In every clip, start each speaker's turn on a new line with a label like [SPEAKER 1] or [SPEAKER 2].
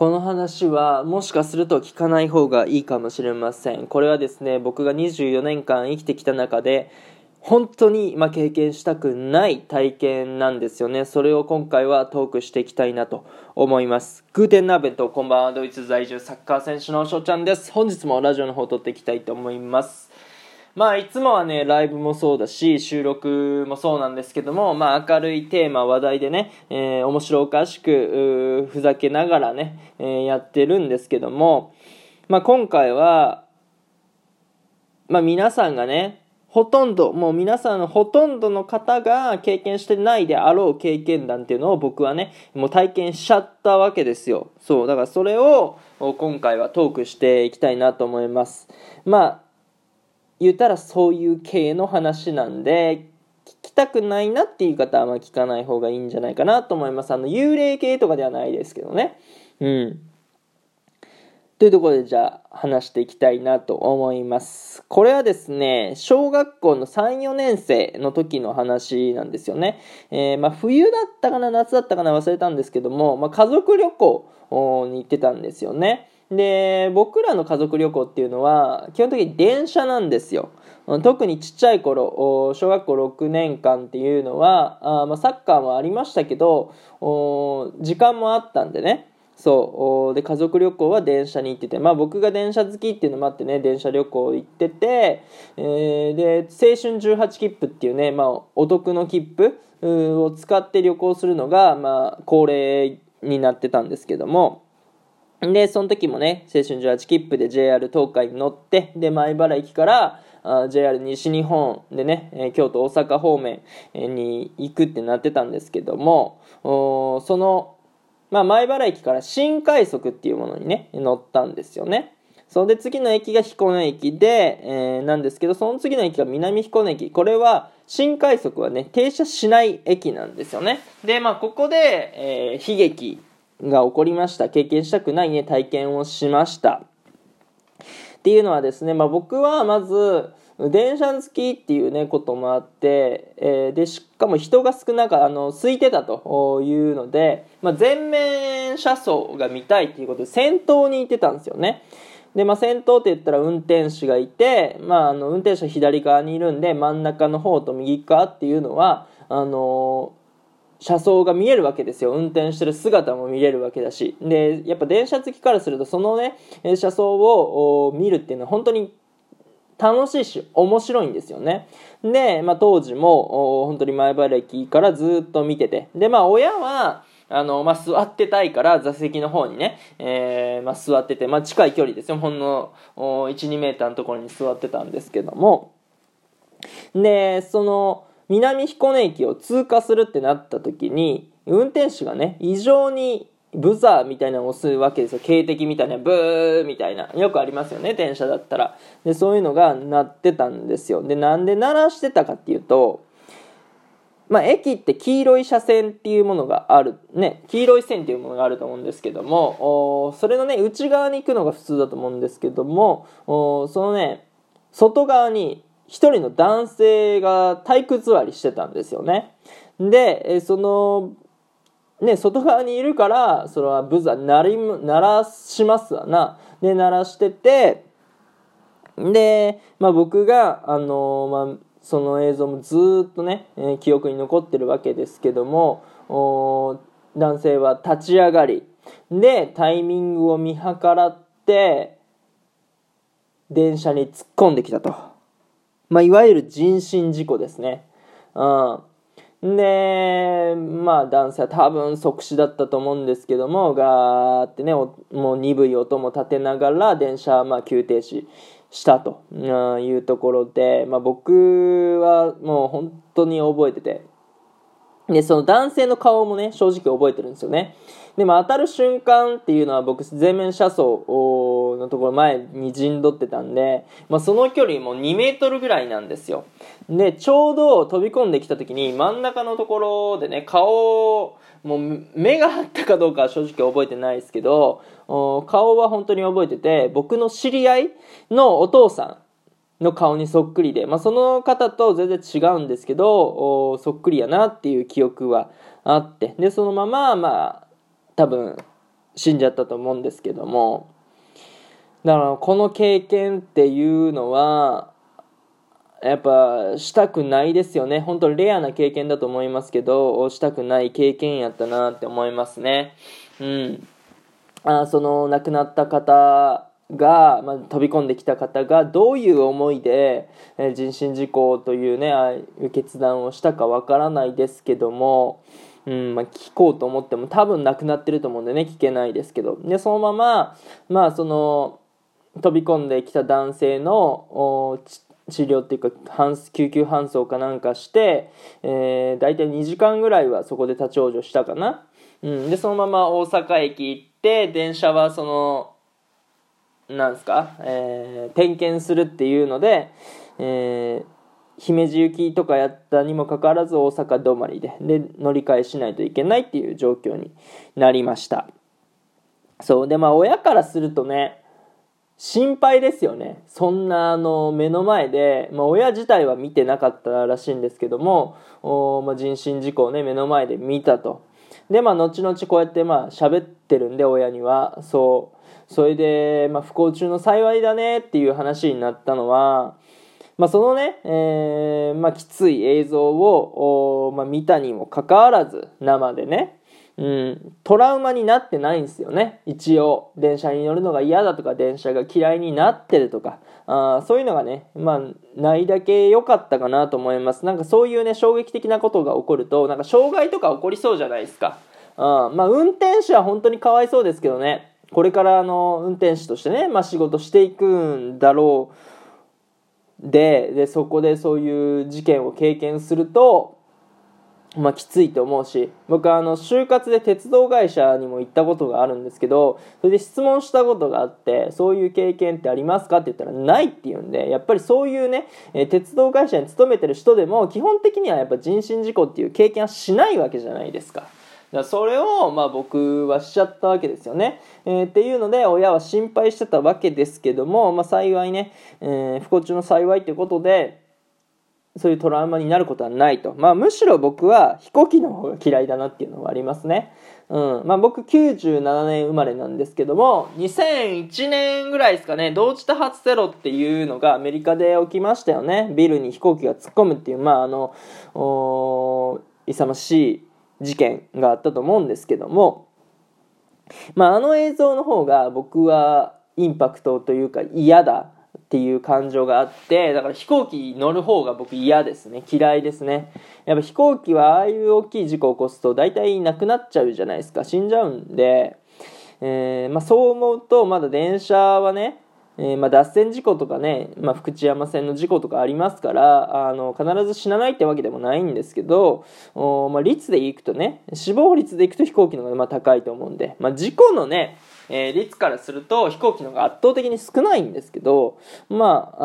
[SPEAKER 1] この話はもしかすると聞かない方がいいかもしれません。これはですね、僕が24年間生きてきた中で、本当に、ま経験したくない体験なんですよね。それを今回はトークしていきたいなと思います。グーテンナーベント、こんばんは。ドイツ在住サッカー選手の翔ちゃんです。本日もラジオの方を撮っていきたいと思います。まあ、いつもはね、ライブもそうだし、収録もそうなんですけども、まあ、明るいテーマ、話題でね、えー、面白おかしく、ふざけながらね、えー、やってるんですけども、まあ、今回は、まあ、皆さんがね、ほとんど、もう皆さんのほとんどの方が経験してないであろう経験談っていうのを僕はね、もう体験しちゃったわけですよ。そう、だからそれを今回はトークしていきたいなと思います。まあ、言ったらそういう系の話なんで、聞きたくないなっていう方はま聞かない方がいいんじゃないかなと思います。あの、幽霊系とかではないですけどね。うん。というところでじゃあ話していきたいなと思います。これはですね、小学校の3、4年生の時の話なんですよね。えー、まあ、冬だったかな、夏だったかな忘れたんですけども、まあ、家族旅行に行ってたんですよね。で、僕らの家族旅行っていうのは、基本的に電車なんですよ。特にちっちゃい頃、小学校6年間っていうのは、あまあ、サッカーもありましたけど、時間もあったんでね。そう。で、家族旅行は電車に行ってて、まあ僕が電車好きっていうのもあってね、電車旅行行ってて、えー、で、青春18切符っていうね、まあお得の切符を使って旅行するのが、まあ恒例になってたんですけども、で、その時もね、青春18切符で JR 東海に乗って、で、前原駅から、JR 西日本でね、え京都大阪方面に行くってなってたんですけども、その、まあ、前原駅から新快速っていうものにね、乗ったんですよね。それで次の駅が彦根駅で、えー、なんですけど、その次の駅が南彦根駅。これは、新快速はね、停車しない駅なんですよね。で、まあ、ここで、えー、悲劇が起こりました。経験したくないね、体験をしました。っていうのはですね、まあ、僕はまず、電車好きっていうね、こともあって、えー、で、しかも人が少なか、あの、空いてたというので、まあ、全面車窓が見たいっていうことで、先頭に行ってたんですよね。で、まあ、先頭って言ったら運転手がいて、まあ、あの、運転手は左側にいるんで、真ん中の方と右側っていうのは、あの車窓が見えるわけですよ。運転してる姿も見れるわけだし。で、やっぱ電車好きからすると、そのね、車窓を見るっていうのは本当に楽しいし、面白いんですよね。で、まあ当時も、本当に前原駅からずっと見てて。で、まあ親は、あの、まあ、座ってたいから座席の方にね、えー、まあ、座ってて、まあ、近い距離ですよ。ほんの1、2メーターのところに座ってたんですけども。で、その、南彦根駅を通過するってなった時に、運転手がね、異常にブザーみたいなのを押すわけですよ。警笛みたいな、ブーみたいな。よくありますよね、電車だったら。で、そういうのが鳴ってたんですよ。で、なんで鳴らしてたかっていうと、まあ、駅って黄色い車線っていうものがある、ね、黄色い線っていうものがあると思うんですけども、それのね、内側に行くのが普通だと思うんですけども、そのね、外側に一人の男性が体育座りしてたんですよね。で、その、ね、外側にいるから、それはブザー鳴り、鳴らしますわな。で、鳴らしてて、で、まあ僕が、あのまあ、その映像もずっとね、え、記憶に残ってるわけですけども、男性は立ち上がり、で、タイミングを見計らって、電車に突っ込んできたと。まあ、いわゆる人身事故ですね。うん。で、まあ男性は多分即死だったと思うんですけども、ガーってね、もう鈍い音も立てながら電車はまあ急停止したというところで、まあ僕はもう本当に覚えてて、で、その男性の顔もね、正直覚えてるんですよね。でも当たる瞬間っていうのは僕、全面車窓のところ前に陣取ってたんで、まあ、その距離も2メートルぐらいなんですよ。で、ちょうど飛び込んできた時に真ん中のところでね、顔、もう目があったかどうかは正直覚えてないですけど、顔は本当に覚えてて、僕の知り合いのお父さん、の顔にそっくりで、まあ、その方と全然違うんですけど、そっくりやなっていう記憶はあって、で、そのまま、まあ、多分、死んじゃったと思うんですけども。だからこの経験っていうのはやっぱしたくないですよね。本当レアな経験だと思いますけどしたくない経験やったなって思いますね。うん。あその亡くなった方が、まあ、飛び込んできた方がどういう思いで、えー、人身事故というねああいう決断をしたかわからないですけども、うんまあ、聞こうと思っても多分なくなってると思うんでね聞けないですけど。でそのまま、まあ、その飛び込んできた男性の治療っていうか救急搬送かなんかして、えー、大体2時間ぐらいはそこで立ち往生したかな、うん、でそのまま大阪駅行って電車はそのなんですか、えー、点検するっていうので、えー、姫路行きとかやったにもかかわらず大阪止まりでで乗り換えしないといけないっていう状況になりました。そうでまあ親からするとね心配ですよね。そんなあの目の前で、まあ、親自体は見てなかったらしいんですけどもお、まあ、人身事故をね目の前で見たと。でまあ後々こうやってまあ喋ってるんで親には。そう。それで、まあ、不幸中の幸いだねっていう話になったのは、まあ、そのね、えー、まあ、きつい映像を、まあ、見たにもかかわらず、生でね、うん、トラウマになってないんですよね。一応、電車に乗るのが嫌だとか、電車が嫌いになってるとか、あそういうのがね、まあ、ないだけ良かったかなと思います。なんかそういうね、衝撃的なことが起こると、なんか障害とか起こりそうじゃないですか。あまあ、運転手は本当にかわいそうですけどね。これからの運転手としてね、まあ、仕事していくんだろうででそこでそういう事件を経験すると、まあ、きついと思うし僕はあの就活で鉄道会社にも行ったことがあるんですけどそれで質問したことがあってそういう経験ってありますかって言ったらないって言うんでやっぱりそういうね鉄道会社に勤めてる人でも基本的にはやっぱ人身事故っていう経験はしないわけじゃないですか。だそれを、まあ、僕はしちゃったわけですよね。えー、っていうので親は心配してたわけですけども、まあ、幸いね、えー、不幸中の幸いということでそういうトラウマになることはないと、まあ、むしろ僕は飛行機の方が嫌いだなっていうのはありますね。うんまあ、僕97年生まれなんですけども2001年ぐらいですかね同時多発テロっていうのがアメリカで起きましたよねビルに飛行機が突っ込むっていうまああの勇ましい事件があったと思うんですけども、まあ、あの映像の方が僕はインパクトというか嫌だっていう感情があってだから飛行機乗る方が僕嫌ですね。嫌いですね。やっぱ飛行機はああいう大きい事故を起こすと大体なくなっちゃうじゃないですか。死んじゃうんで、えー、まあ、そう思うとまだ電車はねえー、まあ、脱線事故とかね、まあ、福知山線の事故とかありますからあの必ず死なないってわけでもないんですけどお、まあ、率でいくとね死亡率でいくと飛行機の方がまあ高いと思うんで、まあ、事故のね、えー、率からすると飛行機の方が圧倒的に少ないんですけどま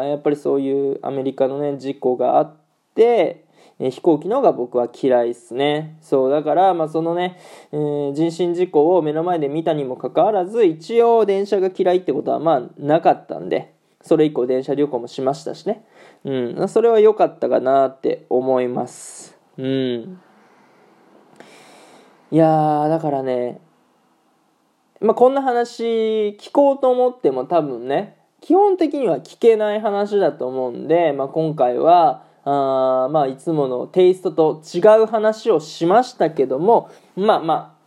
[SPEAKER 1] あやっぱりそういうアメリカのね事故があってえ飛行機の方が僕は嫌いっすね。そう、だから、まあ、そのね、えー、人身事故を目の前で見たにもかかわらず、一応電車が嫌いってことは、まあ、なかったんで、それ以降電車旅行もしましたしね。うん、それは良かったかなって思います。うん。いやー、だからね、まあ、こんな話聞こうと思っても多分ね、基本的には聞けない話だと思うんで、まあ、今回は、あまあいつものテイストと違う話をしましたけどもまあまあ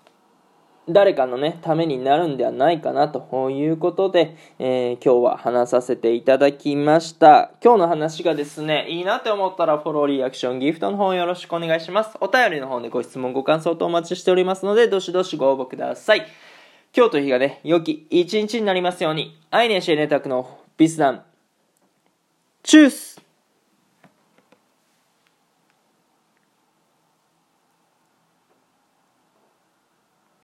[SPEAKER 1] 誰かのねためになるんではないかなということで、えー、今日は話させていただきました。今日の話がですねいいなって思ったらフォローリアクションギフトの方よろしくお願いします。お便りの方でご質問ご感想とお待ちしておりますのでどしどしご応募ください。今日という日がね良き一日になりますように。アイネシエネタクのビスダン。チュース